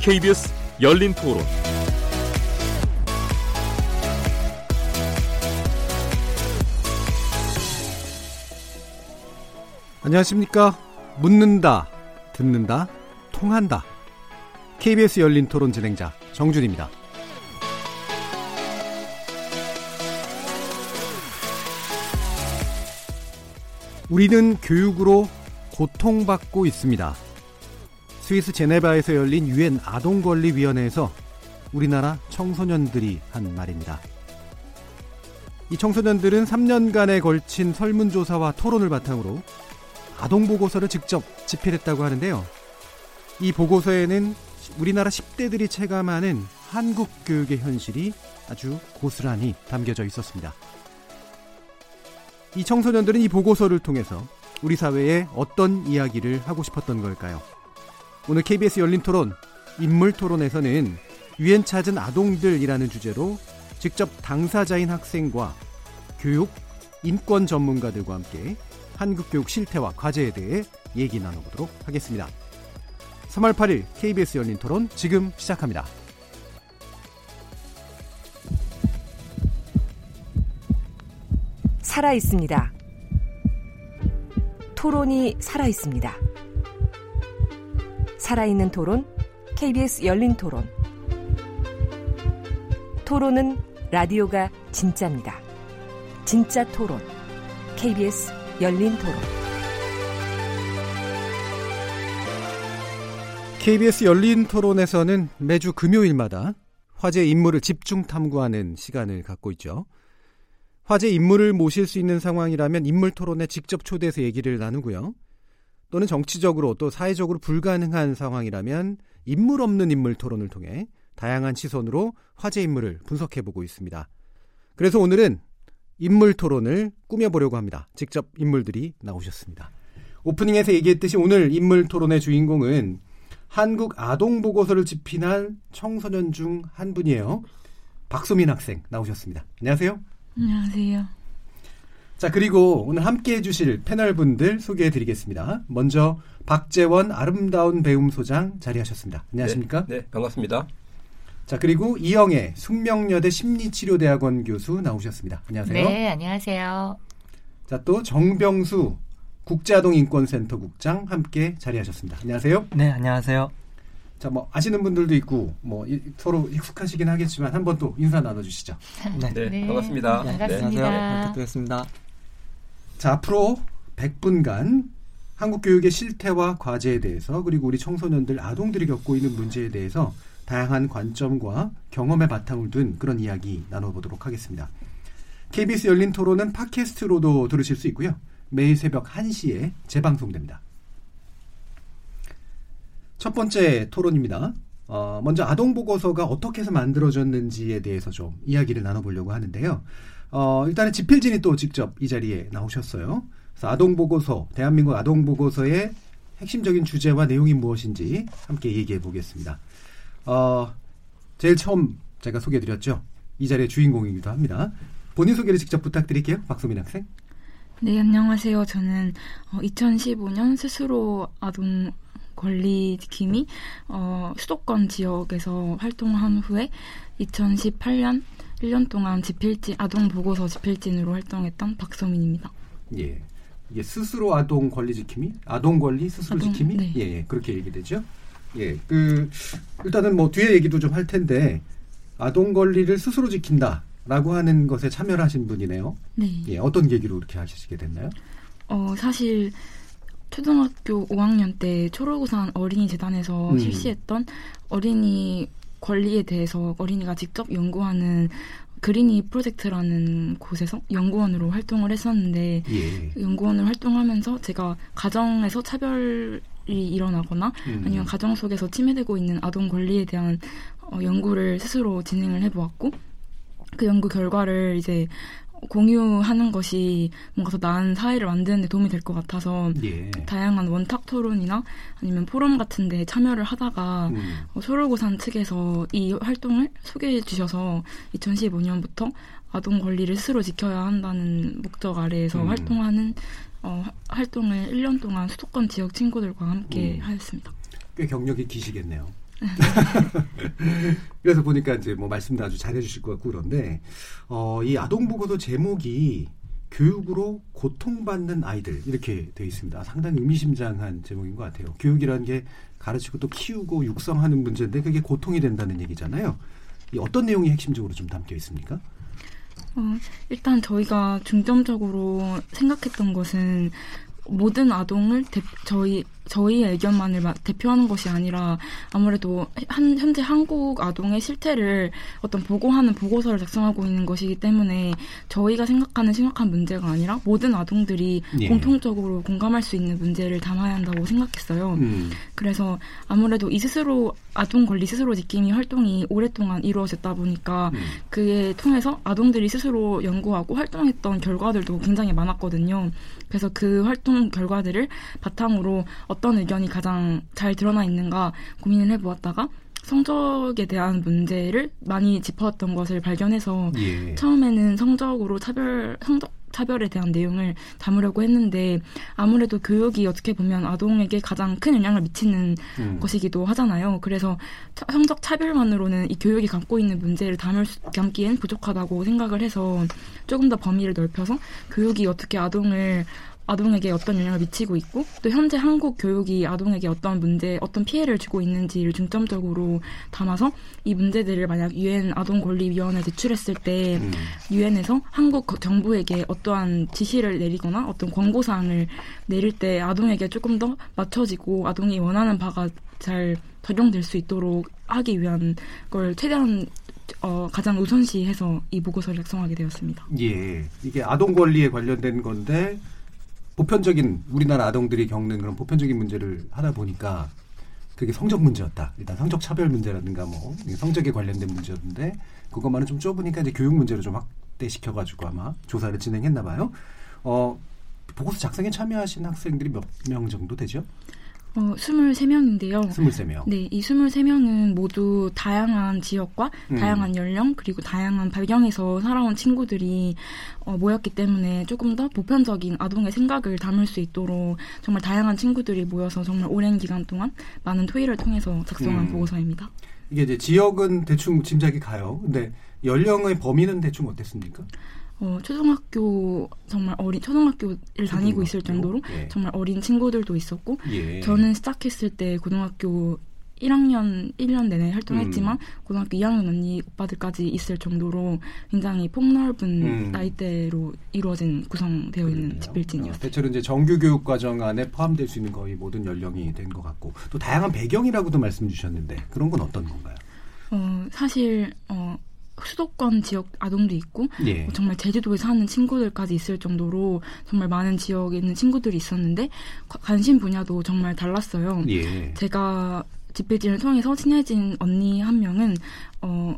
KBS 열린 토론. 안녕하십니까. 묻는다, 듣는다, 통한다. KBS 열린 토론 진행자 정준입니다. 우리는 교육으로 고통받고 있습니다. 스위스 제네바에서 열린 유엔 아동권리위원회에서 우리나라 청소년들이 한 말입니다. 이 청소년들은 3년간에 걸친 설문조사와 토론을 바탕으로 아동 보고서를 직접 집필했다고 하는데요. 이 보고서에는 우리나라 10대들이 체감하는 한국 교육의 현실이 아주 고스란히 담겨져 있었습니다. 이 청소년들은 이 보고서를 통해서 우리 사회에 어떤 이야기를 하고 싶었던 걸까요? 오늘 KBS 열린 토론 인물 토론에서는 유엔 찾은 아동들이라는 주제로 직접 당사자인 학생과 교육, 인권 전문가들과 함께 한국 교육 실태와 과제에 대해 얘기 나눠보도록 하겠습니다. 3월 8일 KBS 열린 토론 지금 시작합니다. 살아 있습니다. 토론이 살아 있습니다. 살아있는 토론, KBS 열린 토론. 토론은 라디오가 진짜입니다. 진짜 토론, KBS 열린 토론. KBS 열린 토론에서는 매주 금요일마다 화제 인물을 집중 탐구하는 시간을 갖고 있죠. 화제 인물을 모실 수 있는 상황이라면 인물 토론에 직접 초대해서 얘기를 나누고요. 또는 정치적으로 또 사회적으로 불가능한 상황이라면 인물 없는 인물 토론을 통해 다양한 시선으로 화제 인물을 분석해 보고 있습니다. 그래서 오늘은 인물 토론을 꾸며보려고 합니다. 직접 인물들이 나오셨습니다. 오프닝에서 얘기했듯이 오늘 인물 토론의 주인공은 한국 아동 보고서를 집필한 청소년 중 한 분이에요. 박소민 학생 나오셨습니다. 안녕하세요. 안녕하세요. 자, 그리고 오늘 함께 해주실 패널 분들 소개해 드리겠습니다. 먼저 박재원 아름다운 배움 소장 자리하셨습니다. 안녕하십니까? 네, 네 반갑습니다. 자, 그리고 이영애 숙명여대 심리치료대학원 교수 나오셨습니다. 안녕하세요. 네, 안녕하세요. 자, 또 정병수 국제아동인권센터 국장 함께 자리하셨습니다. 안녕하세요. 네, 안녕하세요. 자, 뭐 아시는 분들도 있고 뭐 이, 서로 익숙하시긴 하겠지만 한번 또 인사 나눠 주시죠. 네, 네, 네 반갑습니다. 네, 반갑습니다. 네, 부탁드리겠습니다. 자, 앞으로 100분간 한국 교육의 실태와 과제에 대해서 그리고 우리 청소년들 아동들이 겪고 있는 문제에 대해서 다양한 관점과 경험의 바탕을 둔 그런 이야기 나눠보도록 하겠습니다. KBS 열린 토론은 팟캐스트로도 들으실 수 있고요. 매일 새벽 1시에 재방송됩니다. 첫 번째 토론입니다. 어, 먼저 아동 보고서가 어떻게 해서 만들어졌는지에 대해서 좀 이야기를 나눠보려고 하는데요. 어, 일단은 지필진이 또 직접 이 자리에 나오셨어요. 그래서 아동 보고서, 대한민국 아동 보고서의 핵심적인 주제와 내용이 무엇인지 함께 얘기해 보겠습니다. 어, 제일 처음 제가 소개해드렸죠. 이 자리의 주인공이기도 합니다. 본인 소개를 직접 부탁드릴게요. 박소민 학생. 네, 안녕하세요. 저는 2015년 어, 스스로 아동 권리 지킴이 어, 수도권 지역에서 활동한 후에 2018년 1년 동안 집필진 아동 보고서 집필진으로 활동했던 박소민입니다. 예. 이게 스스로 아동 권리 지킴이, 아동 권리 스스로 아동, 지킴이, 네. 예, 그렇게 얘기되죠. 예, 그 일단은 뭐 뒤에 얘기도 좀 할 텐데 아동 권리를 스스로 지킨다라고 하는 것에 참여를 하신 분이네요. 네. 예, 어떤 계기로 그렇게 하시게 됐나요? 어, 사실 초등학교 5학년 때 초록우산 어린이 재단에서 음. 실시했던 어린이 권리에 대해서 어린이가 직접 연구하는 그린이 프로젝트라는 곳에서 연구원으로 활동을 했었는데 예. 연구원으로 활동하면서 제가 가정에서 차별이 일어나거나 음. 아니면 가정 속에서 침해되고 있는 아동 권리에 대한 어, 연구를 스스로 진행을 해보았고 그 연구 결과를 이제 공유하는 것이 뭔가 더 나은 사회를 만드는 데 도움이 될 것 같아서 예. 다양한 원탁 토론이나 아니면 포럼 같은 데 참여를 하다가 음. 어, 소로고산 측에서 이 활동을 소개해 주셔서 2015년부터 아동 권리를 스스로 지켜야 한다는 목적 아래에서 음. 활동하는 어, 활동을 1년 동안 수도권 지역 친구들과 함께 음. 하였습니다. 꽤 경력이 기시겠네요. 그래서 보니까 이제 뭐 말씀도 아주 잘해주실 것 같고 그런데 어, 이 아동 보고서 제목이 교육으로 고통받는 아이들 이렇게 되어 있습니다. 상당히 의미심장한 제목인 것 같아요. 교육이라는 게 가르치고 또 키우고 육성하는 문제인데 그게 고통이 된다는 얘기잖아요. 이 어떤 내용이 핵심적으로 좀 담겨 있습니까? 어, 일단 저희가 중점적으로 생각했던 것은 모든 아동을 대, 저희 저희의 의견만을 대표하는 것이 아니라 아무래도 한, 현재 한국 아동의 실태를 어떤 보고하는 보고서를 작성하고 있는 것이기 때문에 저희가 생각하는 심각한 문제가 아니라 모든 아동들이 예. 공통적으로 공감할 수 있는 문제를 담아야 한다고 생각했어요. 음. 그래서 아무래도 이 스스로 아동 권리 스스로 지킴이 활동이 오랫동안 이루어졌다 보니까 음. 그에 통해서 아동들이 스스로 연구하고 활동했던 결과들도 굉장히 많았거든요. 그래서 그 활동 결과들을 바탕으로 어떤 의견이 가장 잘 드러나 있는가 고민을 해보았다가 성적에 대한 문제를 많이 짚었던 것을 발견해서 예. 처음에는 성적으로 차별 성적 차별에 대한 내용을 담으려고 했는데 아무래도 교육이 어떻게 보면 아동에게 가장 큰 영향을 미치는 음. 것이기도 하잖아요. 그래서 성적 차별만으로는 이 교육이 갖고 있는 문제를 담을 수, 담기엔 부족하다고 생각을 해서 조금 더 범위를 넓혀서 교육이 어떻게 아동을 아동에게 어떤 영향을 미치고 있고 또 현재 한국 교육이 아동에게 어떤 문제, 어떤 피해를 주고 있는지를 중점적으로 담아서 이 문제들을 만약 유엔 아동 권리 위원회에 제출했을 때 음. 유엔에서 음. 한국 정부에게 어떠한 지시를 내리거나 어떤 권고 사항을 내릴 때 아동에게 조금 더 맞춰지고 아동이 원하는 바가 잘 적용될 수 있도록 하기 위한 걸 최대한 어, 가장 우선시해서 이 보고서를 작성하게 되었습니다. 예, 이게 아동 권리에 관련된 건데 보편적인 우리나라 아동들이 겪는 그런 보편적인 문제를 하다 보니까 그게 성적 문제였다. 일단 성적 차별 문제라든가 뭐 성적에 관련된 문제였는데 그것만은 좀 좁으니까 이제 교육 문제를 좀 확대시켜 가지고 아마 조사를 진행했나 봐요. 어 보고서 작성에 참여하신 학생들이 몇 명 정도 되죠? 어, 23명인데요. 23명. 네, 이 23명은 모두 다양한 지역과 음. 다양한 연령 그리고 다양한 배경에서 살아온 친구들이 어, 모였기 때문에 조금 더 보편적인 아동의 생각을 담을 수 있도록 정말 다양한 친구들이 모여서 정말 오랜 기간 동안 많은 토의를 통해서 작성한 음. 보고서입니다. 이게 이제 지역은 대충 짐작이 가요. 근데 연령의 범위는 대충 어땠습니까? 어, 초등학교 정말 어린 초등학교를 다니고 있을 정도로 예. 정말 어린 친구들도 있었고 예. 저는 시작했을 때 고등학교 1학년 1년 내내 활동했지만 음. 고등학교 2학년 언니 오빠들까지 있을 정도로 굉장히 폭넓은 음. 나이대로 이루어진 구성되어 있는 집필진이었어요. 어, 대체로 이제 정규 교육 과정 안에 포함될 수 있는 거의 모든 연령이 된 것 같고 또 다양한 배경이라고도 말씀 주셨는데 그런 건 어떤 건가요? 어, 사실 어, 수도권 지역 아동도 있고 예. 뭐 정말 제주도에 사는 친구들까지 있을 정도로 정말 많은 지역에 있는 친구들이 있었는데 관심 분야도 정말 달랐어요. 예. 제가 집필진을 통해서 친해진 언니 한 명은 어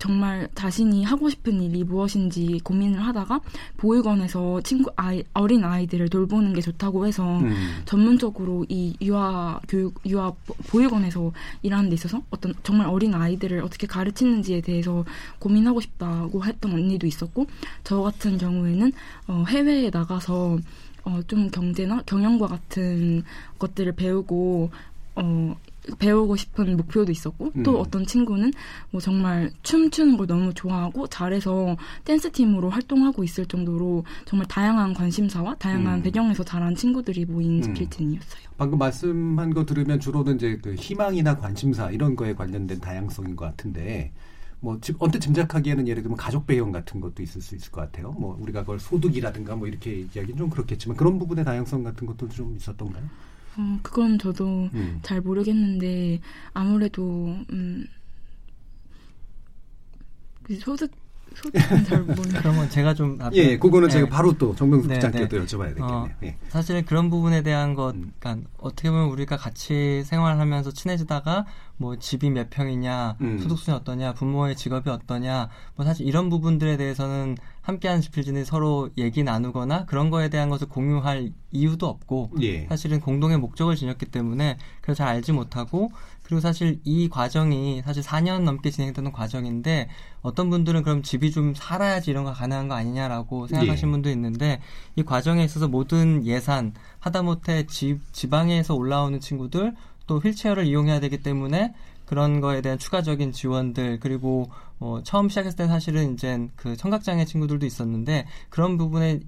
정말 자신이 하고 싶은 일이 무엇인지 고민을 하다가 보육원에서 친구 아이 어린 아이들을 돌보는 게 좋다고 해서 음. 전문적으로 이 유아 교육 유아 보육원에서 일하는 데 있어서 어떤 정말 어린 아이들을 어떻게 가르치는지에 대해서 고민하고 싶다고 했던 언니도 있었고 저 같은 경우에는 어 해외에 나가서 어, 좀 경제나 경영과 같은 것들을 배우고 어, 배우고 싶은 목표도 있었고 음. 또 어떤 친구는 뭐 정말 춤추는 걸 너무 좋아하고 잘해서 댄스 팀으로 활동하고 있을 정도로 정말 다양한 관심사와 다양한 음. 배경에서 자란 친구들이 모인. 음. 방금 말씀한 거 들으면 주로는 이제 그 희망이나 관심사 이런 거에 관련된 다양성인 것 같은데 뭐 언뜻 짐작하기에는 예를 들면 가족 배경 같은 것도 있을 수 있을 것 같아요. 뭐 우리가 그걸 소득이라든가 뭐 이렇게 얘기하기는 좀 그렇겠지만 그런 부분의 다양성 같은 것도 좀 있었던가요? 어, 그건 저도 음. 잘 모르겠는데 아무래도 음, 그 소득 소득은 잘. 그러면 제가 좀 앞에, 예, 그거는 네. 제가 바로 또 정명수 네. 또 여쭤봐야 되겠네요. 어, 예. 사실 그런 부분에 대한 것, 음. 그러니까 어떻게 보면 우리가 같이 생활하면서 친해지다가 뭐 집이 몇 평이냐, 음. 소득순이 어떠냐, 부모의 직업이 어떠냐, 뭐 사실 이런 부분들에 대해서는 함께하는 지필진이 서로 얘기 나누거나 그런 거에 대한 것을 공유할 이유도 없고 예. 사실은 공동의 목적을 지녔기 때문에 그걸 잘 알지 못하고 그리고 사실 이 과정이 사실 4년 넘게 진행되는 과정인데 어떤 분들은 그럼 집이 좀 살아야지 이런 거 가능한 거 아니냐라고 생각하시는 예. 분도 있는데 이 과정에 있어서 모든 예산 하다못해 집 지방에서 올라오는 친구들 또 휠체어를 이용해야 되기 때문에 그런 거에 대한 추가적인 지원들 그리고 뭐 처음 시작했을 때 사실은 이제 그 청각장애 친구들도 있었는데 그런 부분에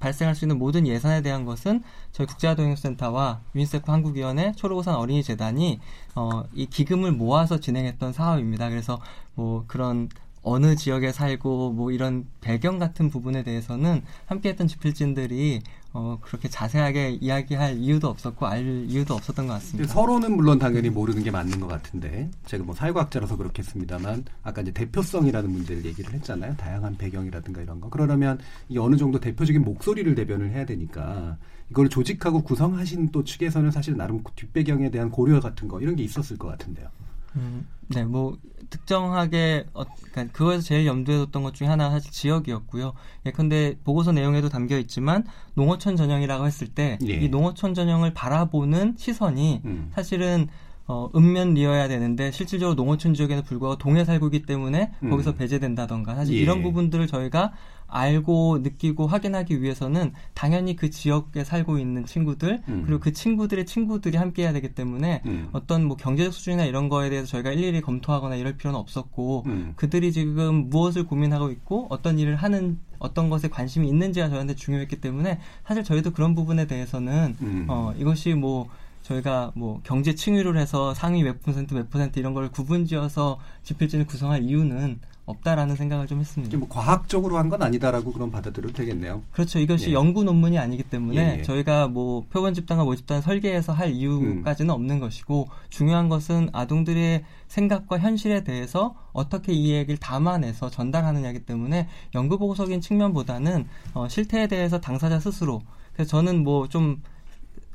발생할 수 있는 모든 예산에 대한 것은 저희 국제아동행센터와 유니세프 한국위원회 초록우산 어린이재단이 어, 이 기금을 모아서 진행했던 사업입니다. 그래서 뭐 그런 어느 지역에 살고 뭐 이런 배경 같은 부분에 대해서는 함께했던 집필진들이 어, 그렇게 자세하게 이야기할 이유도 없었고 알 이유도 없었던 것 같습니다. 서로는 물론 당연히 모르는 게 맞는 것 같은데 제가 뭐 사회과학자라서 그렇겠습니다만 아까 이제 대표성이라는 문제를 얘기를 했잖아요. 다양한 배경이라든가 이런 거. 그러려면 이 어느 정도 대표적인 목소리를 대변을 해야 되니까 이걸 조직하고 구성하신 또 측에서는 사실 나름 뒷배경에 대한 고려 같은 거 이런 게 있었을 것 같은데요. 음, 네, 뭐 특정하게 어, 그러니까 그거에서 제일 염두에 뒀던 것 중에 하나가 사실 지역이었고요. 예컨대 보고서 내용에도 담겨 있지만 농어촌 전형이라고 했을 때이 예. 농어촌 전형을 바라보는 시선이 음. 사실은 어, 읍면리어야 되는데 실질적으로 농어촌 지역에는 불구하고 동해 살고 있기 때문에 음. 거기서 배제된다던가 사실 예. 이런 부분들을 저희가 알고 느끼고 확인하기 위해서는 당연히 그 지역에 살고 있는 친구들 음. 그리고 그 친구들의 친구들이 함께 해야 되기 때문에 음. 어떤 뭐 경제적 수준이나 이런 거에 대해서 저희가 일일이 검토하거나 이럴 필요는 없었고 음. 그들이 지금 무엇을 고민하고 있고 어떤 일을 하는 어떤 것에 관심이 있는지가 저희한테 중요했기 때문에 사실 저희도 그런 부분에 대해서는 음. 어 이것이 뭐 저희가 뭐 경제 층위를 해서 상위 몇 퍼센트 몇 퍼센트 이런 걸 구분지어서 지필진을 구성할 이유는 없다라는 생각을 좀 했습니다. 뭐 과학적으로 한 건 아니다라고 그럼 받아들여도 되겠네요. 그렇죠. 이것이 예. 연구 논문이 아니기 때문에 예, 예. 저희가 뭐 표본 집단과 모집단 설계해서 할 이유까지는 음. 없는 것이고 중요한 것은 아동들의 생각과 현실에 대해서 어떻게 이 얘기를 담아내서 전달하느냐기 때문에 연구 보고서인 측면보다는 어, 실태에 대해서 당사자 스스로 그래서 저는 뭐 좀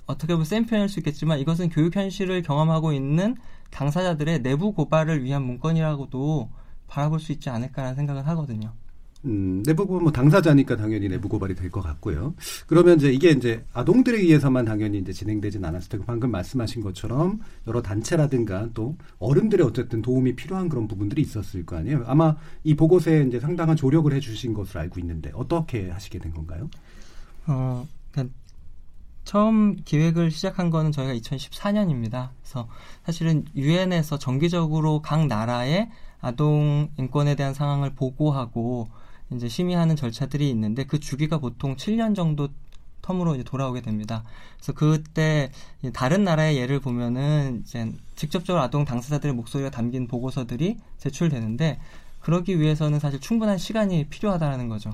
어떻게 보면 센 표현일 수 있겠지만 이것은 교육 현실을 경험하고 있는 당사자들의 내부 고발을 위한 문건이라고도 바라볼 수 있지 않을까라는 생각을 하거든요. 음, 내부고발 뭐 당사자니까 당연히 내부 고발이 될 것 같고요. 그러면 이제 이게 이제 아동들에 의해서만 당연히 이제 진행되진 않았을 테고 방금 말씀하신 것처럼 여러 단체라든가 또 어른들의 어쨌든 도움이 필요한 그런 부분들이 있었을 거 아니에요. 아마 이 보고서에 이제 상당한 조력을 해주신 것으로 알고 있는데 어떻게 하시게 된 건가요? 어, 그러니까 처음 기획을 시작한 거는 저희가 2014년입니다. 그래서 사실은 유엔에서 정기적으로 각 나라의 아동 인권에 대한 상황을 보고하고 이제 심의하는 절차들이 있는데 그 주기가 보통 7년 정도 텀으로 이제 돌아오게 됩니다. 그래서 그때 다른 나라의 예를 보면은 이제 직접적으로 아동 당사자들의 목소리가 담긴 보고서들이 제출되는데 그러기 위해서는 사실 충분한 시간이 필요하다는 거죠.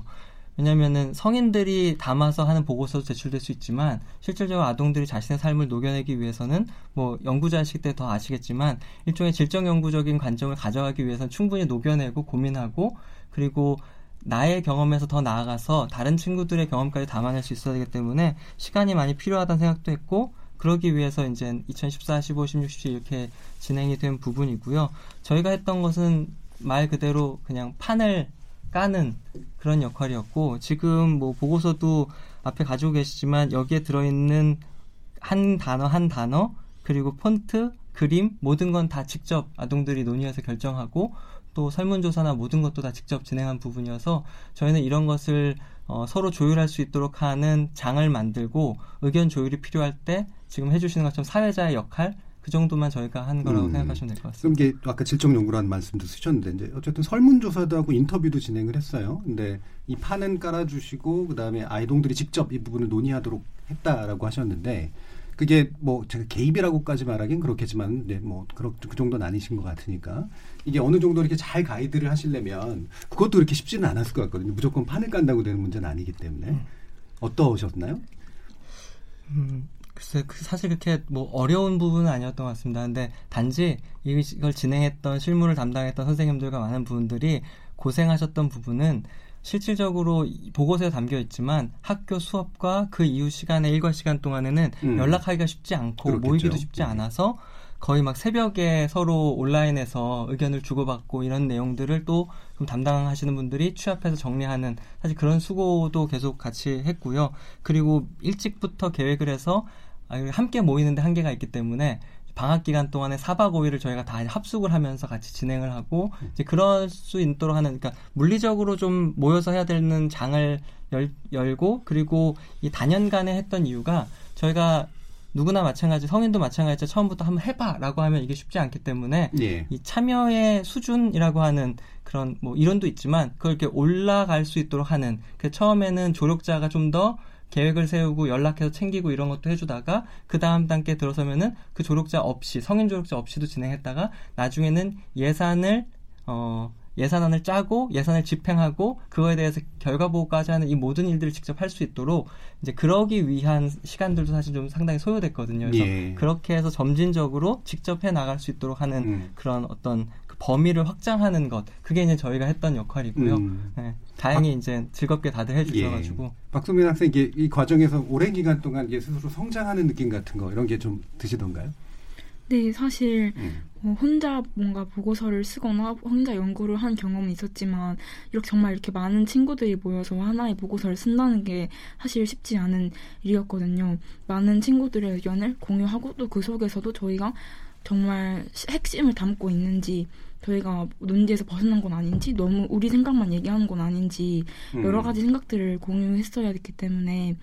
왜냐면은 성인들이 담아서 하는 보고서도 제출될 수 있지만 실질적으로 아동들이 자신의 삶을 녹여내기 위해서는 뭐 연구자실 때더 아시겠지만 일종의 질적 연구적인 관점을 가져가기 위해서는 충분히 녹여내고 고민하고 그리고 나의 경험에서 더 나아가서 다른 친구들의 경험까지 담아낼 수 있어야 되기 때문에 시간이 많이 필요하다는 생각도 했고 그러기 위해서 이제 2014, 15, 16, 17 이렇게 진행이 된 부분이고요. 저희가 했던 것은 말 그대로 그냥 판을 까는 그런 역할이었고 지금 뭐 보고서도 앞에 가지고 계시지만 여기에 들어있는 한 단어 한 단어 그리고 폰트 그림 모든 건 다 직접 아동들이 논의해서 결정하고 또 설문조사나 모든 것도 다 직접 진행한 부분이어서 저희는 이런 것을 어, 서로 조율할 수 있도록 하는 장을 만들고 의견 조율이 필요할 때 지금 해주시는 것처럼 사회자의 역할 그 정도만 저희가 한 거라고 음. 생각하시면 될 것 같습니다. 그럼 이게 아까 질적 연구라는 말씀도 쓰셨는데 이제 어쨌든 설문조사도 하고 인터뷰도 진행을 했어요. 근데 이 판은 깔아주시고 그다음에 아이동들이 직접 이 부분을 논의하도록 했다라고 하셨는데 그게 뭐 제가 개입이라고까지 말하긴 그렇겠지만 네, 뭐그 그 정도는 아니신 것 같으니까 이게 어느 정도 이렇게 잘 가이드를 하시려면 그것도 그렇게 쉽지는 않았을 것 같거든요. 무조건 판을 깐다고 되는 문제는 아니기 때문에 음. 어떠셨나요? 음, 글쎄, 그 사실 그렇게 뭐 어려운 부분은 아니었던 것 같습니다. 근데 단지 이걸 진행했던 실무를 담당했던 선생님들과 많은 분들이 고생하셨던 부분은 실질적으로 보고서에 담겨 있지만 학교 수업과 그 이후 시간의 일과 시간 동안에는 음. 연락하기가 쉽지 않고 그렇겠죠. 모이기도 쉽지 음. 않아서 거의 막 새벽에 서로 온라인에서 의견을 주고받고 이런 내용들을 또 좀 담당하시는 분들이 취합해서 정리하는 사실 그런 수고도 계속 같이 했고요. 그리고 일찍부터 계획을 해서 아, 함께 모이는데 한계가 있기 때문에 방학 기간 동안에 4박 5일을 저희가 다 합숙을 하면서 같이 진행을 하고 이제 그럴 수 있도록 하는 그러니까 물리적으로 좀 모여서 해야 되는 장을 열, 열고 그리고 이 단연간에 했던 이유가 저희가 누구나 마찬가지 성인도 마찬가지죠. 처음부터 한번 해봐라고 하면 이게 쉽지 않기 때문에 예. 이 참여의 수준이라고 하는 그런 뭐 이론도 있지만 그걸 이렇게 올라갈 수 있도록 하는 그 처음에는 조력자가 좀더 계획을 세우고 연락해서 챙기고 이런 것도 해주다가 그 다음 단계 들어서면은 그 조력자 없이 성인 조력자 없이도 진행했다가 나중에는 예산을 어 예산안을 짜고 예산을 집행하고 그거에 대해서 결과 보고까지 하는 이 모든 일들을 직접 할 수 있도록 이제 그러기 위한 시간들도 사실 좀 상당히 소요됐거든요. 그래서 예. 그렇게 해서 점진적으로 직접 해 나갈 수 있도록 하는 음. 그런 어떤 그 범위를 확장하는 것 그게 이제 저희가 했던 역할이고요. 음. 네. 다행히 박, 이제 즐겁게 다들 해주셔가지고 예. 박소민 학생 이게 이 과정에서 오랜 기간 동안 이게 스스로 성장하는 느낌 같은 거 이런 게 좀 드시던가요? 네, 사실 음. 어, 혼자 뭔가 보고서를 쓰거나 혼자 연구를 한 경험은 있었지만 이렇게 정말 이렇게 많은 친구들이 모여서 하나의 보고서를 쓴다는 게 사실 쉽지 않은 일이었거든요. 많은 친구들의 의견을 공유하고 또 그 속에서도 저희가 정말 핵심을 담고 있는지 저희가 논지에서 벗어난 건 아닌지 너무 우리 생각만 얘기하는 건 아닌지 여러 음. 가지 생각들을 공유했어야 했기 때문에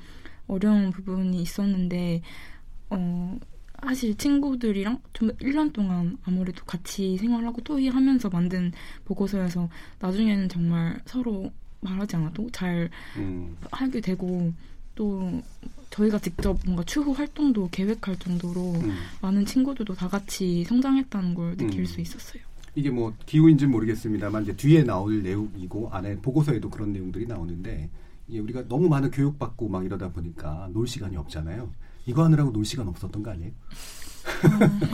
어려운 부분이 있었는데 어 사실 친구들이랑 좀 1년 동안 아무래도 같이 생활하고 토의하면서 만든 보고서여서 나중에는 정말 서로 말하지 않아도 잘 음. 하게 되고 또 저희가 직접 뭔가 추후 활동도 계획할 정도로 음. 많은 친구들도 다 같이 성장했다는 걸 느낄 음. 수 있었어요. 이게 뭐 기후인지는 모르겠습니다만 이제 뒤에 나올 내용이고 안에 보고서에도 그런 내용들이 나오는데 이게 우리가 너무 많은 교육받고 막 이러다 보니까 놀 시간이 없잖아요. 이거 하느라고 놀 시간 없었던 거 아니에요? 어,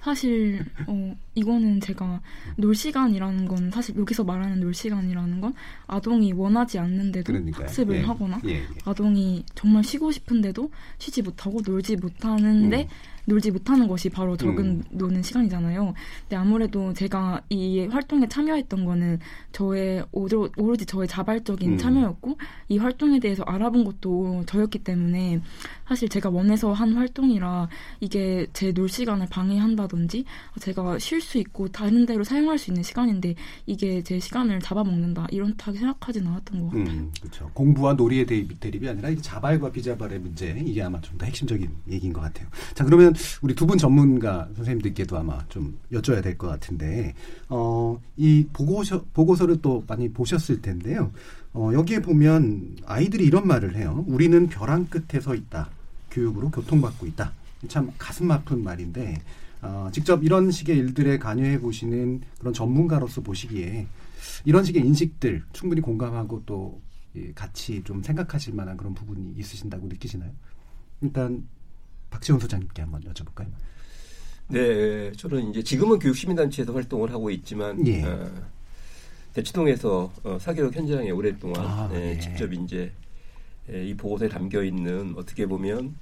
사실 어, 이거는 제가 놀 시간이라는 건 사실 여기서 말하는 놀 시간이라는 건 아동이 원하지 않는데도 그러니까요. 학습을 예. 하거나 예, 예. 아동이 정말 쉬고 싶은데도 쉬지 못하고 놀지 못하는데 음. 놀지 못하는 것이 바로 적은 음. 노는 시간이잖아요. 근데 아무래도 제가 이 활동에 참여했던 거는 저의 오로, 오로지 저의 자발적인 음. 참여였고 이 활동에 대해서 알아본 것도 저였기 때문에 사실 제가 원해서 한 활동이라 이게 제 놀 시간을 방해한다든지 제가 쉴 수 있고 다른 데로 사용할 수 있는 시간인데 이게 제 시간을 잡아먹는다 이런다고 생각하진 않았던 것 같아요. 음, 그렇죠. 공부와 놀이의 대입, 대립이 아니라 자발과 비자발의 문제 이게 아마 좀 더 핵심적인 얘기인 것 같아요. 자 그러면 우리 두 분 전문가 선생님들께도 아마 좀 여쭤야 될 것 같은데 어, 이 보고서 보고서를 또 많이 보셨을 텐데요. 어, 여기에 보면 아이들이 이런 말을 해요. 우리는 벼랑 끝에 서 있다. 교육으로 교통받고 있다. 참 가슴 아픈 말인데 어, 직접 이런 식의 일들에 관여해 보시는 그런 전문가로서 보시기에 이런 식의 인식들 충분히 공감하고 또 같이 좀 생각하실 만한 그런 부분이 있으신다고 느끼시나요? 일단 박지원 소장님께 한번 여쭤볼까요? 네, 저는 이제 지금은 교육시민단체에서 활동을 하고 있지만 예. 어, 대치동에서 어, 사교육 현장에 오랫동안 아, 네, 네. 직접 이제 예, 이 보고서에 담겨 있는 어떻게 보면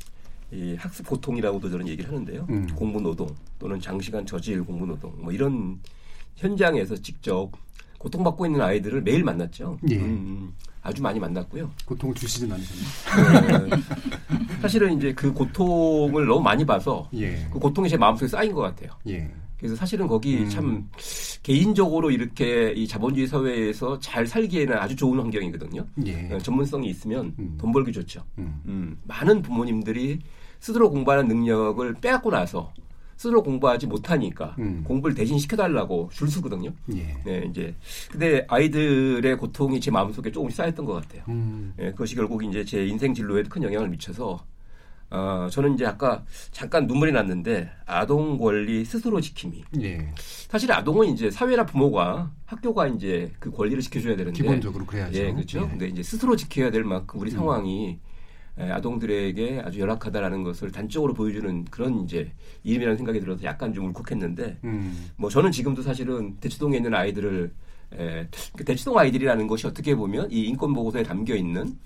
이 학습 고통이라고도 저는 얘기를 하는데요. 음. 공부 노동 또는 장시간 저질 공부 노동 뭐 이런 현장에서 직접 고통받고 있는 아이들을 매일 만났죠. 예. 음, 아주 많이 만났고요. 고통을 주시진 않으셨나요? 네. 사실은 이제 그 고통을 너무 많이 봐서 예. 그 고통이 제 마음속에 쌓인 것 같아요. 예. 그래서 사실은 거기 음. 참 개인적으로 이렇게 이 자본주의 사회에서 잘 살기에는 아주 좋은 환경이거든요. 예. 어, 전문성이 있으면 음. 돈 벌기 좋죠. 음. 음. 많은 부모님들이 스스로 공부하는 능력을 빼앗고 나서 스스로 공부하지 못하니까 음. 공부를 대신 시켜달라고 줄 서거든요. 예. 네, 이제 근데 아이들의 고통이 제 마음속에 조금씩 쌓였던 것 같아요. 음. 네, 그것이 결국 이제 제 인생 진로에도 큰 영향을 미쳐서 어, 저는 이제 아까 잠깐 눈물이 났는데 아동 권리 스스로 지킴이. 예. 사실 아동은 이제 사회나 부모가 학교가 이제 그 권리를 지켜줘야 되는데 기본적으로 그래야죠. 예, 그렇죠. 예. 근데 이제 스스로 지켜야 될 만큼 우리 음. 상황이 예, 아동들에게 아주 열악하다라는 것을 단적으로 보여주는 그런 이제 이름이라는 생각이 들어서 약간 좀 울컥했는데 음. 뭐 저는 지금도 사실은 대치동에 있는 아이들을 에, 그 대치동 아이들이라는 것이 어떻게 보면 이 인권 보고서에 담겨 있는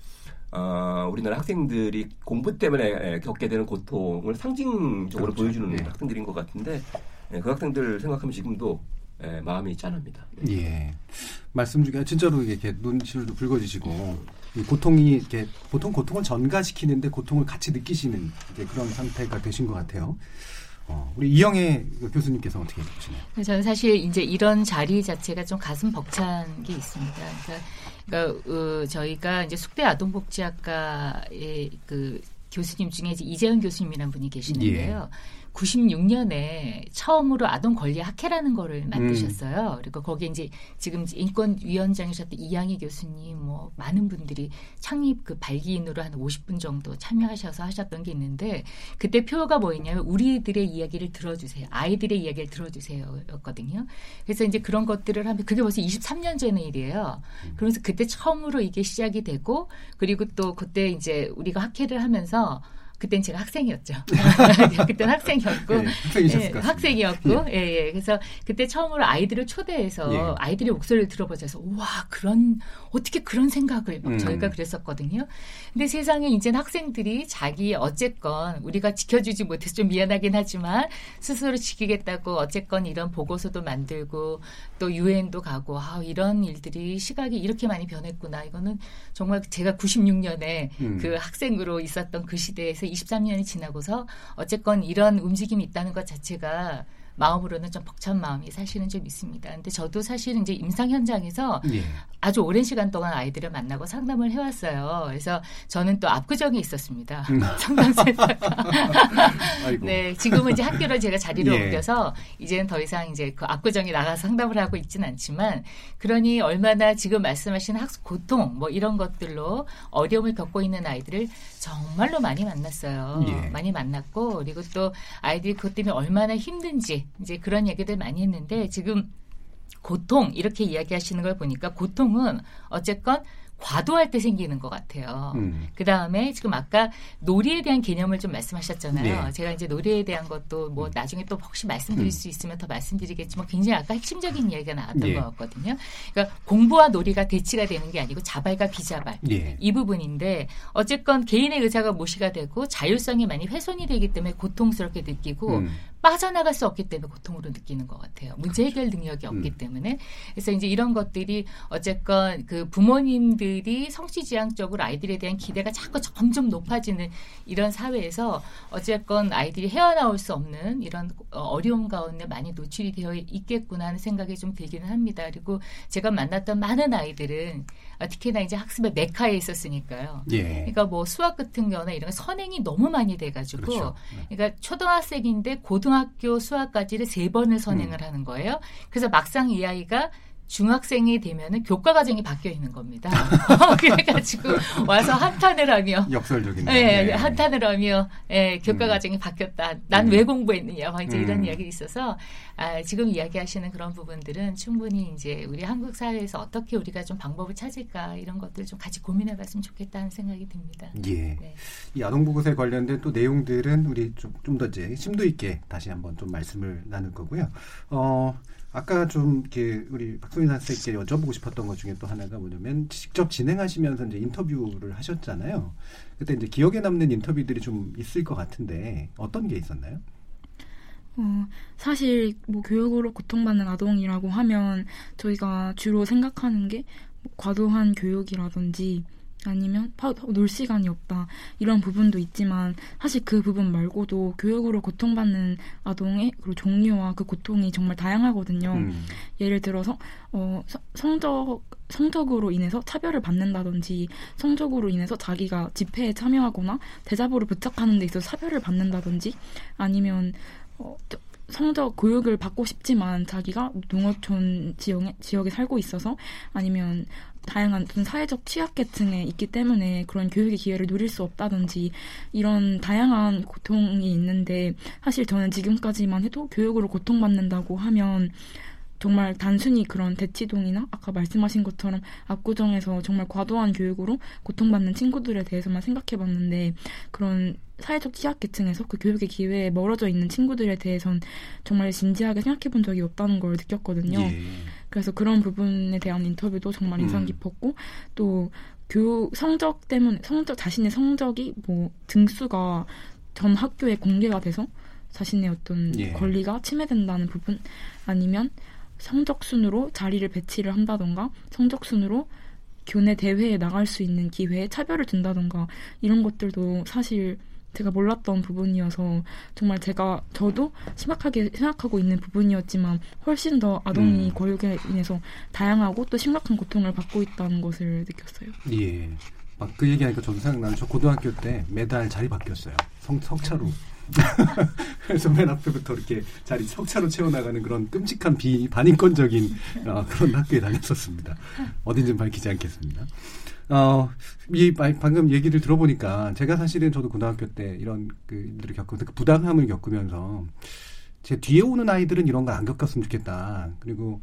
어, 우리나라 학생들이 공부 때문에 겪게 되는 고통을 상징적으로 그렇죠. 보여주는 네. 학생들인 것 같은데 예, 그 학생들 생각하면 지금도 예, 마음이 짠합니다. 예. 말씀 중에 진짜로 이렇게 눈시울도 붉어지시고 이 고통이 이렇게 보통 고통을 전가시키는데 고통을 같이 느끼시는 그런 상태가 되신 것 같아요. 어, 우리 이영애 교수님께서 어떻게 보시나요? 저는 사실 이제 이런 자리 자체가 좀 가슴 벅찬 게 있습니다. 그러니까, 그러니까 어, 저희가 이제 숙대 아동복지학과의 그 교수님 중에 이제 이재현 교수님이라는 분이 계시는데요. 예. 96년에 처음으로 아동 권리 학회라는 거를 만드셨어요. 음. 그리고 거기에 이제 지금 인권위원장이셨던 이양희 교수님 뭐 많은 분들이 창립 그 발기인으로 한 50분 정도 참여하셔서 하셨던 게 있는데 그때 표어가 뭐였냐면 우리들의 이야기를 들어주세요. 아이들의 이야기를 들어주세요 였거든요. 그래서 이제 그런 것들을 하면 그게 벌써 23년 전의 일이에요. 음. 그러면서 그때 처음으로 이게 시작이 되고 그리고 또 그때 이제 우리가 학회를 하면서 그땐 제가 학생이었죠. 그때는 학생이었고, 네, 예, 학생이었고, 예. 예, 예. 그래서 그때 처음으로 아이들을 초대해서 예. 아이들의 목소리를 들어보자서 와 그런 어떻게 그런 생각을 막 음. 저희가 그랬었거든요. 근데 세상에 이제는 학생들이 자기 어쨌건 우리가 지켜주지 못해서 좀 미안하긴 하지만 스스로 지키겠다고 어쨌건 이런 보고서도 만들고 또 유엔도 가고 아 이런 일들이 시각이 이렇게 많이 변했구나. 이거는 정말 제가 96년에 음. 그 학생으로 있었던 그 시대에서 23년이 지나고서 어쨌건 이런 움직임이 있다는 것 자체가 마음으로는 좀 벅찬 마음이 사실은 좀 있습니다. 근데 저도 사실은 이제 임상 현장에서 예. 아주 오랜 시간 동안 아이들을 만나고 상담을 해왔어요. 그래서 저는 또 압구정에 있었습니다. 음. 상담센터가. 네, 지금은 이제 학교를 제가 자리를 예. 옮겨서 이제는 더 이상 이제 그 압구정에 나가서 상담을 하고 있지는 않지만 그러니 얼마나 지금 말씀하신 학습 고통 뭐 이런 것들로 어려움을 겪고 있는 아이들을 정말로 많이 만났어요. 예. 많이 만났고 그리고 또 아이들이 그것 때문에 얼마나 힘든지 이제 그런 얘기들 많이 했는데 지금 고통 이렇게 이야기하시는 걸 보니까 고통은 어쨌건 과도할 때 생기는 것 같아요. 음. 그 다음에 지금 아까 놀이에 대한 개념을 좀 말씀하셨잖아요. 네. 제가 이제 놀이에 대한 것도 뭐 음. 나중에 또 혹시 말씀드릴 음. 수 있으면 더 말씀드리겠지만 굉장히 아까 핵심적인 이야기가 나왔던 네. 것 같거든요. 그러니까 공부와 놀이가 대치가 되는 게 아니고 자발과 비자발 네. 이 부분인데 어쨌건 개인의 의사가 무시가 되고 자율성이 많이 훼손이 되기 때문에 고통스럽게 느끼고 음. 빠져나갈 수 없기 때문에 고통으로 느끼는 것 같아요. 문제 그렇죠. 해결 능력이 없기 음. 때문에. 그래서 이제 이런 것들이 어쨌건 그 부모님들이 성취지향적으로 아이들에 대한 기대가 자꾸 점점 높아지는 이런 사회에서 어쨌건 아이들이 헤어나올 수 없는 이런 어려움 가운데 많이 노출이 되어 있겠구나 하는 생각이 좀 들기는 합니다. 그리고 제가 만났던 많은 아이들은 특히나 이제 학습의 메카에 있었으니까요. 예. 그러니까 뭐 수학 같은 경우나 이런 선행이 너무 많이 돼가지고 그렇죠. 네. 그러니까 초등학생인데 고등 고등학교 수학까지를 세 번을 선행을 음. 하는 거예요. 그래서 막상 이 아이가 중학생이 되면은 교과 과정이 바뀌어 있는 겁니다. 그래가지고 와서 한탄을 하며 역설적인 예, 네. 한탄을 하며 예, 교과 음. 과정이 바뀌었다. 난왜 음. 공부했느냐, 막 이제 음. 이런 이야기 있어서 아, 지금 이야기하시는 그런 부분들은 충분히 이제 우리 한국 사회에서 어떻게 우리가 좀 방법을 찾을까 이런 것들 좀 같이 고민해봤으면 좋겠다는 생각이 듭니다. 예. 네. 이 아동보호세 관련된 또 내용들은 우리 좀좀더 이제 심도 있게 다시 한번 좀 말씀을 나눌 거고요. 어. 아까 좀 이렇게 우리 박소민 선생님께 여쭤보고 싶었던 것 중에 또 하나가 뭐냐면 직접 진행하시면서 이제 인터뷰를 하셨잖아요. 그때 이제 기억에 남는 인터뷰들이 좀 있을 것 같은데 어떤 게 있었나요? 어, 사실 뭐 교육으로 고통받는 아동이라고 하면 저희가 주로 생각하는 게 과도한 교육이라든지 아니면 놀 시간이 없다 이런 부분도 있지만 사실 그 부분 말고도 교육으로 고통받는 아동의 그 종류와 그 고통이 정말 다양하거든요. 음. 예를 들어서 어, 성적 성적으로 인해서 차별을 받는다든지 성적으로 인해서 자기가 집회에 참여하거나 대자보를 부착하는 데 있어서 차별을 받는다든지 아니면 어, 성적 교육을 받고 싶지만 자기가 농어촌 지역에, 지역에 살고 있어서 아니면 다양한 사회적 취약계층에 있기 때문에 그런 교육의 기회를 누릴 수 없다든지 이런 다양한 고통이 있는데 사실 저는 지금까지만 해도 교육으로 고통받는다고 하면 정말 단순히 그런 대치동이나 아까 말씀하신 것처럼 압구정에서 정말 과도한 교육으로 고통받는 친구들에 대해서만 생각해 봤는데 그런 사회적 취약계층에서 그 교육의 기회에 멀어져 있는 친구들에 대해선 정말 진지하게 생각해 본 적이 없다는 걸 느꼈거든요. 예. 그래서 그런 부분에 대한 인터뷰도 정말 인상 음. 깊었고 또 교육 성적 때문에 성적 자신의 성적이 뭐 등수가 전 학교에 공개가 돼서 자신의 어떤 예. 권리가 침해된다는 부분 아니면 성적 순으로 자리를 배치를 한다던가 성적 순으로 교내 대회에 나갈 수 있는 기회에 차별을 둔다던가 이런 것들도 사실 제가 몰랐던 부분이어서 정말 제가 저도 심각하게 생각하고 있는 부분이었지만 훨씬 더 아동이 음. 교육에 인해서 다양하고 또 심각한 고통을 받고 있다는 것을 느꼈어요. 예. 막 그 얘기하니까 저도 생각나는 저 고등학교 때 매달 자리 바뀌었어요. 성, 석차로. 그래서 맨 앞에부터 이렇게 자리 석차로 채워나가는 그런 끔찍한 비, 반인권적인 어, 그런 학교에 다녔었습니다. 어딘지 밝히지 않겠습니다. 어, 이 방금 얘기를 들어보니까 제가 사실은 저도 고등학교 때 이런 그 일들을 겪으면서 그 부당함을 겪으면서 제 뒤에 오는 아이들은 이런 거안 겪었으면 좋겠다. 그리고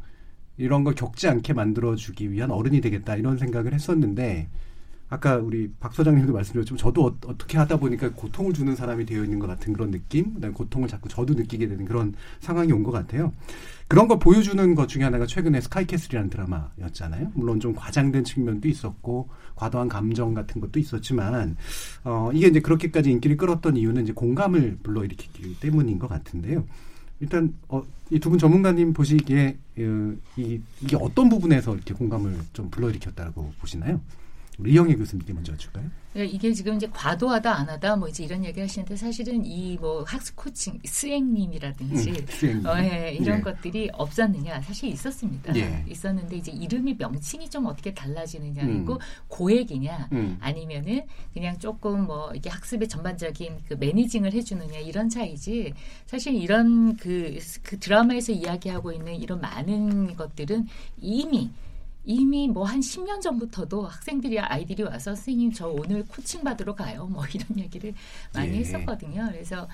이런 걸 겪지 않게 만들어주기 위한 어른이 되겠다 이런 생각을 했었는데 아까 우리 박 소장님도 말씀드렸지만 저도 어, 떻게 하다 보니까 고통을 주는 사람이 되어 있는 것 같은 그런 느낌, 그다음에 고통을 자꾸 저도 느끼게 되는 그런 상황이 온 것 같아요. 그런 걸 보여주는 것 중에 하나가 최근에 스카이캐슬이라는 드라마였잖아요. 물론 좀 과장된 측면도 있었고 과도한 감정 같은 것도 있었지만 어 이게 이제 그렇게까지 인기를 끌었던 이유는 이제 공감을 불러일으키기 때문인 것 같은데요. 일단 어, 이 두 분 전문가님 보시기에 어, 이, 이게 어떤 부분에서 이렇게 공감을 좀 불러일으켰다고 보시나요? 우리 이영애 교수님께 먼저 여쭐까요? 네, 이게 지금 이제 과도하다 안 하다 뭐 이제 이런 얘기 하시는데 사실은 이 뭐 학습 코칭 스앵님이라든지 음. 어, 예, 이런 예. 것들이 없었느냐 사실 있었습니다. 예. 있었는데 이제 이름이 명칭이 좀 어떻게 달라지느냐 그리고 음. 고액이냐 음. 아니면은 그냥 조금 뭐 이게 학습의 전반적인 그 매니징을 해주느냐 이런 차이지 사실 이런 그, 그 드라마에서 이야기하고 있는 이런 많은 것들은 이미 이미 뭐 한 10년 전부터도 학생들이 아이들이 와서 선생님 저 오늘 코칭 받으러 가요. 뭐 이런 얘기를 많이 예. 했었거든요. 그래서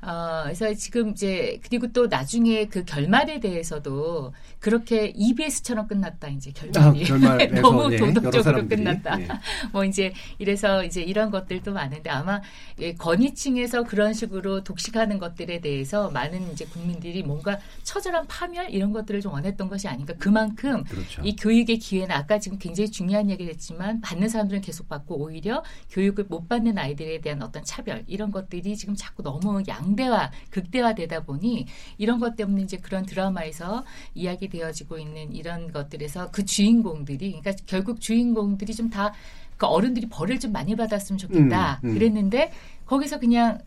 어, 그래서 지금 이제 그리고 또 나중에 그 결말에 대해서도 그렇게 EBS처럼 끝났다 이제 결말이 아, 너무 예, 도덕적으로 끝났다. 예. 뭐 이제 이래서 이제 이런 것들도 많은데 아마 예, 건의층에서 그런 식으로 독식하는 것들에 대해서 많은 이제 국민들이 뭔가 처절한 파멸 이런 것들을 좀 원했던 것이 아닌가. 그만큼 그렇죠. 이 교육의 기회는 아까 지금 굉장히 중요한 얘기를 했지만 받는 사람들은 계속 받고 오히려 교육을 못 받는 아이들에 대한 어떤 차별 이런 것들이 지금 자꾸 너무 양 강대화, 극대화되다 보니 이런 것 때문에 이제 그런 드라마에서 이야기되어지고 있는 이런 것들에서 그 주인공들이 그러니까 결국 주인공들이 좀 다 그 어른들이 벌을 좀 많이 받았으면 좋겠다 음, 음. 그랬는데 거기서 그냥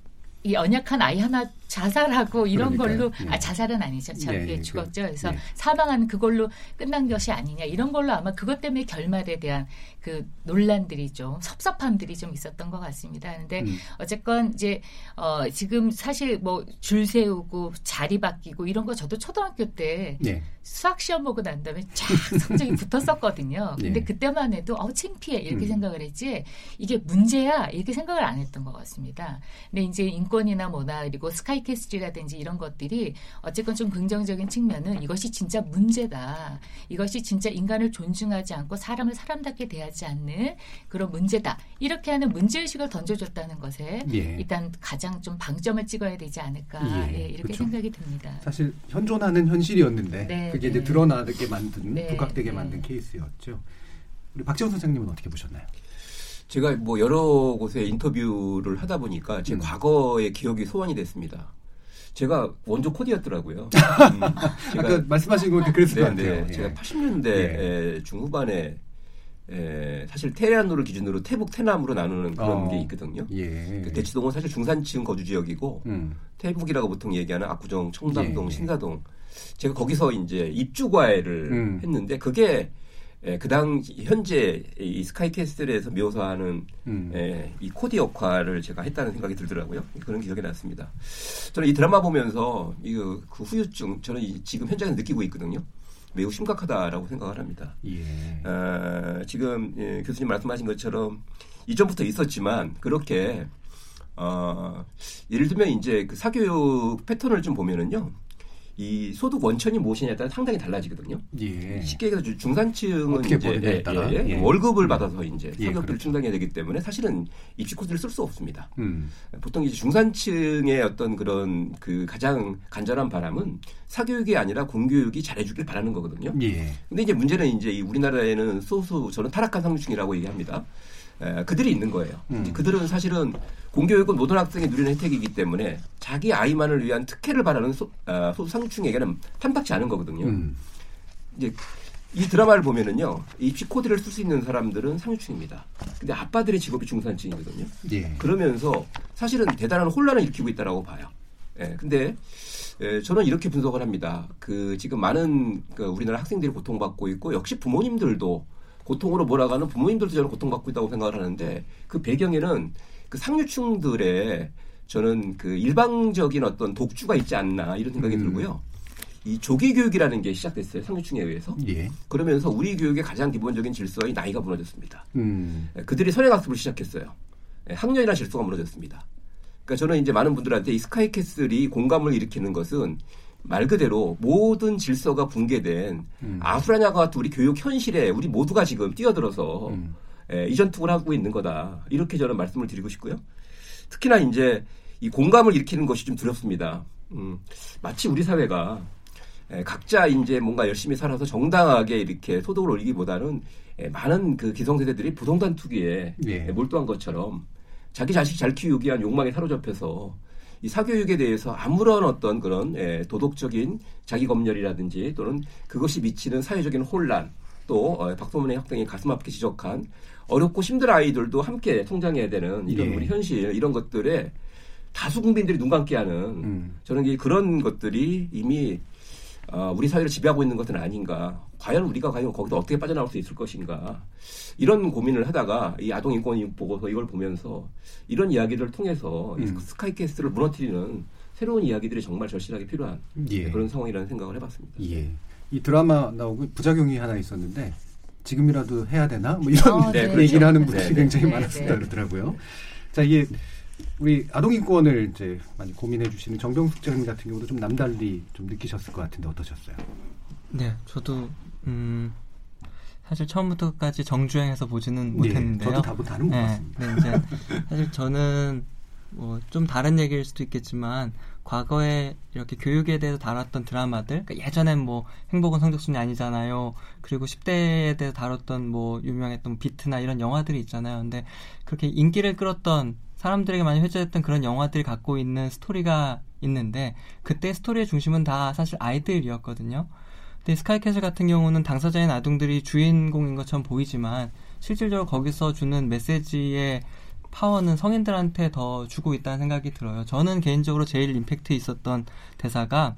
이 연약한 아이 하나 자살하고 이런 그러니까요. 걸로 예. 아 자살은 아니죠. 참 예, 예, 죽었죠. 그래서 예. 사망하는 그걸로 끝난 것이 아니냐 이런 걸로 아마 그것 때문에 결말에 대한 그 논란들이 좀 섭섭함들이 좀 있었던 것 같습니다. 그런데 음. 어쨌건 이제 어 지금 사실 뭐 줄 세우고 자리 바뀌고 이런 거 저도 초등학교 때 예. 수학 시험 보고 난 다음에 쫙 성적이 붙었었거든요. 근데 예. 그때만 해도 어 창피해 이렇게 음. 생각을 했지 이게 문제야 이렇게 생각을 안 했던 것 같습니다. 근데 이제 인권이나 뭐나 그리고 스카이 캐스트라든지 이런 것들이 어쨌건 좀 긍정적인 측면은 이것이 진짜 문제다. 이것이 진짜 인간을 존중하지 않고 사람을 사람답게 대하지 않는 그런 문제다. 이렇게 하는 문제의식을 던져줬다는 것에 예. 일단 가장 좀 방점을 찍어야 되지 않을까 예. 예, 이렇게 그렇죠. 생각이 듭니다. 사실 현존하는 현실이었는데 네, 그게 네. 이제 드러나게 만든 네, 부각되게 네. 만든 케이스였죠. 우리 박지원 선생님은 어떻게 보셨나요? 제가 뭐 여러 곳에 인터뷰를 하다 보니까 제 음. 과거의 기억이 소환이 됐습니다. 제가 원조 코디였더라고요. 음, 아까 말씀하신 거 그랬을 네, 것 같아요. 네, 제가 80년대 네. 중후반에 에, 사실 테헤란로를 기준으로 태북 테남으로 나누는 그런 어, 게 있거든요. 예. 그 대치동은 사실 중산층 거주 지역이고 음. 태북이라고 보통 얘기하는 압구정, 청담동, 예. 신사동. 제가 거기서 이제 입주 과외를 음. 했는데 그게 에, 그당 현재 이 스카이캐슬에서 묘사하는 음. 에, 이 코디 역할을 제가 했다는 생각이 들더라고요. 그런 기억이 났습니다. 저는 이 드라마 보면서 이그 그 후유증 저는 이, 지금 현장에서 느끼고 있거든요. 매우 심각하다라고 생각을 합니다. 예. 어, 지금 예, 교수님 말씀하신 것처럼 이전부터 있었지만 그렇게 어, 예를 들면 이제 그 사교육 패턴을 좀 보면은요. 이 소득 원천이 무엇이냐에 따라 상당히 달라지거든요. 예. 쉽게 얘기해서 중산층은 이제 예, 예, 예, 월급을 음. 받아서 이제 예, 사교육비를 그렇죠. 충당해야 되기 때문에 사실은 입시 코스를 쓸 수 없습니다. 음. 보통 이제 중산층의 어떤 그런 그 가장 간절한 바람은 사교육이 아니라 공교육이 잘해주길 바라는 거거든요. 예. 근데 이제 문제는 이제 우리나라에는 소수 저는 타락한 상층이라고 얘기합니다. 에, 그들이 있는 거예요. 음. 그들은 사실은 공교육은 모든 학생이 누리는 혜택이기 때문에 자기 아이만을 위한 특혜를 바라는 소, 어, 소상층에게는 탐탁치 않은 거거든요. 음. 이제 이 드라마를 보면은요, 입시 코드를 쓸 수 있는 사람들은 상류층입니다. 근데 아빠들의 직업이 중산층이거든요. 예. 그러면서 사실은 대단한 혼란을 일으키고 있다라고 봐요. 예, 근데 예, 저는 이렇게 분석을 합니다. 그 지금 많은 그 우리나라 학생들이 고통받고 있고 역시 부모님들도 고통으로 몰아가는 부모님들도 저는 고통받고 있다고 생각을 하는데 그 배경에는 그 상류층들의 저는 그 일방적인 어떤 독주가 있지 않나 이런 생각이 음. 들고요. 이 조기 교육이라는 게 시작됐어요 상류층에 의해서. 예. 그러면서 우리 교육의 가장 기본적인 질서의 나이가 무너졌습니다. 음. 예, 그들이 선행학습을 시작했어요. 예, 학년이나 질서가 무너졌습니다. 그러니까 저는 이제 많은 분들한테 이 스카이캐슬이 공감을 일으키는 것은 말 그대로 모든 질서가 붕괴된 음. 아수라냐가 같은 우리 교육 현실에 우리 모두가 지금 뛰어들어서 음. 예, 이 전투을 하고 있는 거다. 이렇게 저는 말씀을 드리고 싶고요. 특히나 이제 이 공감을 일으키는 것이 좀 두렵습니다. 음, 마치 우리 사회가 예, 각자 이제 뭔가 열심히 살아서 정당하게 이렇게 소득을 올리기보다는 예, 많은 그 기성세대들이 부동산 투기에 예. 몰두한 것처럼 자기 자식 잘 키우기 위한 욕망에 사로잡혀서 이 사교육에 대해서 아무런 어떤 그런 예, 도덕적인 자기 검열이라든지 또는 그것이 미치는 사회적인 혼란 또 어, 박소문의 학생이 가슴 아프게 지적한 어렵고 힘든 아이들도 함께 성장해야 되는 이런 예. 우리 현실 이런 것들에 다수 국민들이 눈 감게 하는 음. 저는 그런 것들이 이미 어, 우리 사회를 지배하고 있는 것은 아닌가. 과연 우리가 과연 거기서 어떻게 빠져나올 수 있을 것인가. 이런 고민을 하다가 이 아동 인권 보고서 이걸 보면서 이런 이야기를 통해서 음. 이 스카이캐스트를 무너뜨리는 새로운 이야기들이 정말 절실하게 필요한 예. 그런 상황이라는 생각을 해봤습니다. 예. 이 드라마 나오고 부작용이 하나 있었는데 지금이라도 해야 되나? 뭐 이런 어, 네, 얘기를 그렇죠. 하는 분들이 네, 네. 굉장히 네, 많았다 네. 그러더라고요. 자, 이게 우리 아동 인권을 이제 많이 고민해 주시는 정병숙 장님 같은 경우도 좀 남달리 좀 느끼셨을 것 같은데 어떠셨어요? 네, 저도 음 사실 처음부터까지 정주행해서 보지는 네, 못했는데요. 저도 답은 다른 것 네, 같습니다. 네, 이제 사실 저는 뭐 좀 다른 얘기일 수도 있겠지만 과거에 이렇게 교육에 대해서 다뤘던 드라마들 그러니까 예전엔 뭐 행복은 성적순이 아니잖아요. 그리고 10대에 대해서 다뤘던 뭐 유명했던 비트나 이런 영화들이 있잖아요. 근데 그렇게 인기를 끌었던 사람들에게 많이 회자됐던 그런 영화들이 갖고 있는 스토리가 있는데 그때 스토리의 중심은 다 사실 아이들이었거든요. 근데 스카이캐슬 같은 경우는 당사자인 아동들이 주인공인 것처럼 보이지만 실질적으로 거기서 주는 메시지의 파워는 성인들한테 더 주고 있다는 생각이 들어요. 저는 개인적으로 제일 임팩트 있었던 대사가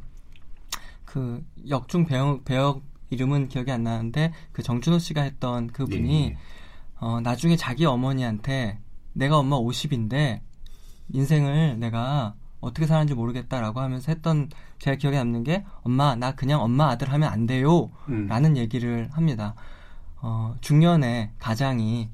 그 역중 배역, 배역 이름은 기억이 안 나는데 그 정준호 씨가 했던 그 분이 예. 어, 나중에 자기 어머니한테 내가 엄마 50인데 인생을 내가 어떻게 사는지 모르겠다라고 하면서 했던 제가 기억에 남는 게 엄마 나 그냥 엄마 아들 하면 안 돼요 음. 라는 얘기를 합니다. 어, 중년에 가장이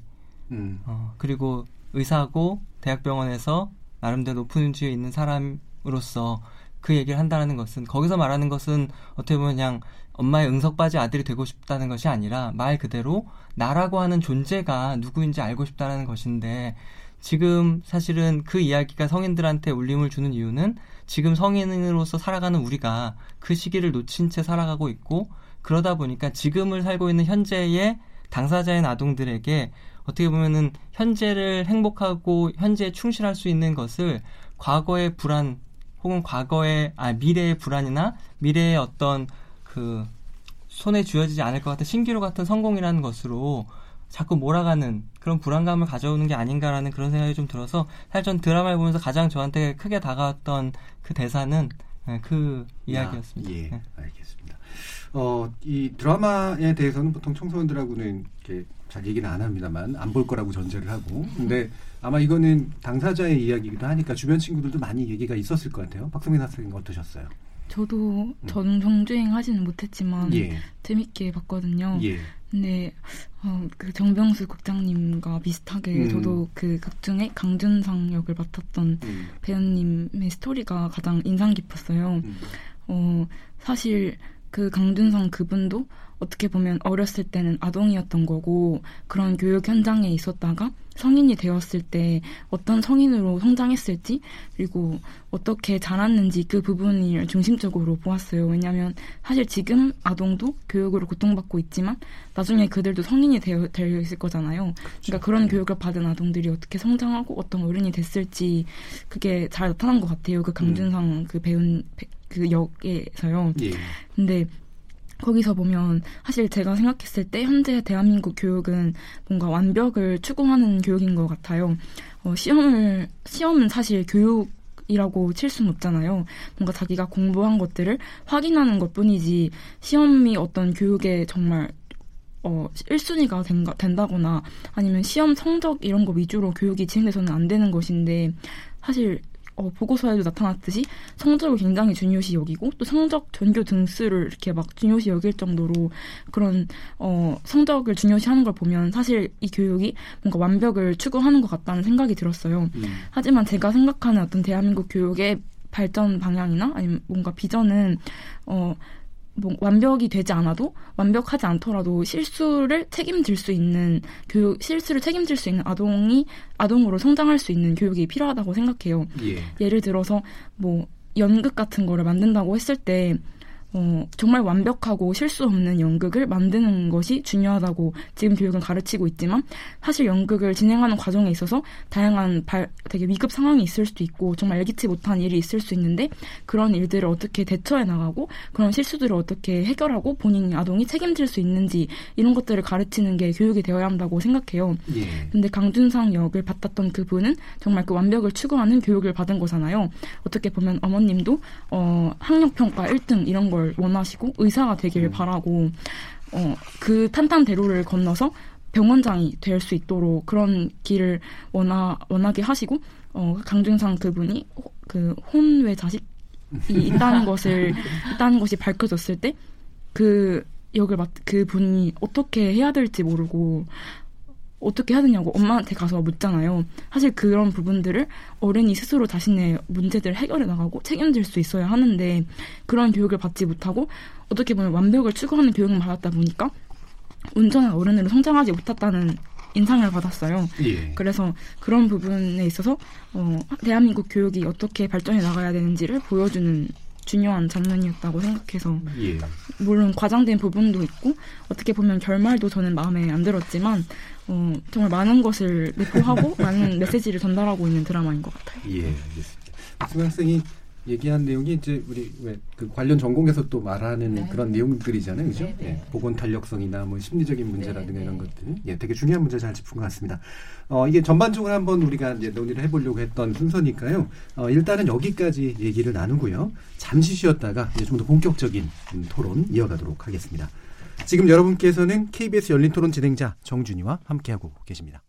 음. 어, 그리고 의사고 대학병원에서 나름대로 높은 위치에 있는 사람으로서 그 얘기를 한다는 것은 거기서 말하는 것은 어떻게 보면 그냥 엄마의 응석바지 아들이 되고 싶다는 것이 아니라 말 그대로 나라고 하는 존재가 누구인지 알고 싶다는 것인데 지금 사실은 그 이야기가 성인들한테 울림을 주는 이유는 지금 성인으로서 살아가는 우리가 그 시기를 놓친 채 살아가고 있고 그러다 보니까 지금을 살고 있는 현재의 당사자인 아동들에게 어떻게 보면은 현재를 행복하고 현재에 충실할 수 있는 것을 과거의 불안 혹은 과거의 아 미래의 불안이나 미래의 어떤 그 손에 쥐어지지 않을 것 같은 신기루 같은 성공이라는 것으로 자꾸 몰아가는 그런 불안감을 가져오는 게 아닌가라는 그런 생각이 좀 들어서 사실 전 드라마를 보면서 가장 저한테 크게 다가왔던 그 대사는 네, 그 이야기였습니다. 아, 예, 네. 알겠습니다. 어, 이 드라마에 대해서는 보통 청소년들하고는 이렇게 잘 얘기는 안 합니다만 안 볼 거라고 전제를 하고 근데 아마 이거는 당사자의 이야기이기도 하니까 주변 친구들도 많이 얘기가 있었을 것 같아요. 박성민 학생님 어떠셨어요? 저도 음. 전 정주행 하지는 못했지만 예. 재밌게 봤거든요. 예. 근데 어, 그 정병수 국장님과 비슷하게 음. 저도 그 극중에 강준상 역을 맡았던 음. 배우님의 스토리가 가장 인상 깊었어요. 음. 어, 사실 그 강준상 그분도 어떻게 보면 어렸을 때는 아동이었던 거고 그런 교육 현장에 있었다가 성인이 되었을 때 어떤 성인으로 성장했을지 그리고 어떻게 자랐는지 그 부분을 중심적으로 보았어요. 왜냐하면 사실 지금 아동도 교육으로 고통받고 있지만 나중에 그들도 성인이 되어, 되어 있을 거잖아요. 그러니까 그런 교육을 받은 아동들이 어떻게 성장하고 어떤 어른이 됐을지 그게 잘 나타난 것 같아요. 그 강준상 음. 그 배운 그 역에서요. 예. 근데 거기서 보면 사실 제가 생각했을 때 현재 대한민국 교육은 뭔가 완벽을 추구하는 교육인 것 같아요. 어, 시험을 시험은 사실 교육 이라고 칠 수는 없잖아요. 뭔가 자기가 공부한 것들을 확인하는 것 뿐이지 시험이 어떤 교육에 정말 어, 1순위가 된가, 된다거나 아니면 시험 성적 이런 거 위주로 교육이 진행돼서는 안 되는 것인데 사실 어, 보고서에도 나타났듯이 성적을 굉장히 중요시 여기고 또 성적 전교 등수를 이렇게 막 중요시 여길 정도로 그런 어, 성적을 중요시하는 걸 보면 사실 이 교육이 뭔가 완벽을 추구하는 것 같다는 생각이 들었어요. 음. 하지만 제가 생각하는 어떤 대한민국 교육의 발전 방향이나 아니면 뭔가 비전은 어, 뭐 완벽이 되지 않아도 완벽하지 않더라도 실수를 책임질 수 있는 교육 실수를 책임질 수 있는 아동이 아동으로 성장할 수 있는 교육이 필요하다고 생각해요. 예. 예를 들어서 뭐 연극 같은 거를 만든다고 했을 때 어, 정말 완벽하고 실수 없는 연극을 만드는 것이 중요하다고 지금 교육은 가르치고 있지만 사실 연극을 진행하는 과정에 있어서 다양한 발, 되게 위급 상황이 있을 수도 있고 정말 예기치 못한 일이 있을 수 있는데 그런 일들을 어떻게 대처해 나가고 그런 실수들을 어떻게 해결하고 본인 아동이 책임질 수 있는지 이런 것들을 가르치는 게 교육이 되어야 한다고 생각해요. 예. 근데 강준상 역을 맡았던 그분은 정말 그 완벽을 추구하는 교육을 받은 거잖아요. 어떻게 보면 어머님도 어, 학력평가 1등 이런 걸걸 원하시고 의사가 되길 음. 바라고 어, 그 탄탄대로를 건너서 병원장이 될 수 있도록 그런 길을 원하, 원하게 하시고 어, 강준상 그분이 그 혼외 자식이 있다는 것을 있다는 것이 밝혀졌을 때 그 역을 맡 그 분이 어떻게 해야 될지 모르고 어떻게 되냐고 엄마한테 가서 묻잖아요. 사실 그런 부분들을 어른이 스스로 자신의 문제들을 해결해 나가고 책임질 수 있어야 하는데 그런 교육을 받지 못하고 어떻게 보면 완벽을 추구하는 교육을 받았다 보니까 온전한 어른으로 성장하지 못했다는 인상을 받았어요. 예. 그래서 그런 부분에 있어서 어, 대한민국 교육이 어떻게 발전해 나가야 되는지를 보여주는 중요한 장면이었다고 생각해서 예. 물론 과장된 부분도 있고 어떻게 보면 결말도 저는 마음에 안 들었지만 어, 정말 많은 것을 내포하고 많은 메시지를 전달하고 있는 드라마인 것 같아요. 예, 알겠습니다. 학생이 얘기한 내용이 이제 우리 왜 그 관련 전공에서 또 말하는 네. 그런 내용들이잖아요, 그죠? 네, 네. 예, 보건 탄력성이나 뭐 심리적인 문제라든가 네, 이런 네. 것들, 예, 되게 중요한 문제 잘 짚은 것 같습니다. 어, 이게 전반적으로 한번 우리가 이제 논의를 해보려고 했던 순서니까요. 어, 일단은 여기까지 얘기를 나누고요. 잠시 쉬었다가 이제 좀 더 본격적인 토론 이어가도록 하겠습니다. 지금 여러분께서는 KBS 열린 토론 진행자 정준이와 함께하고 계십니다.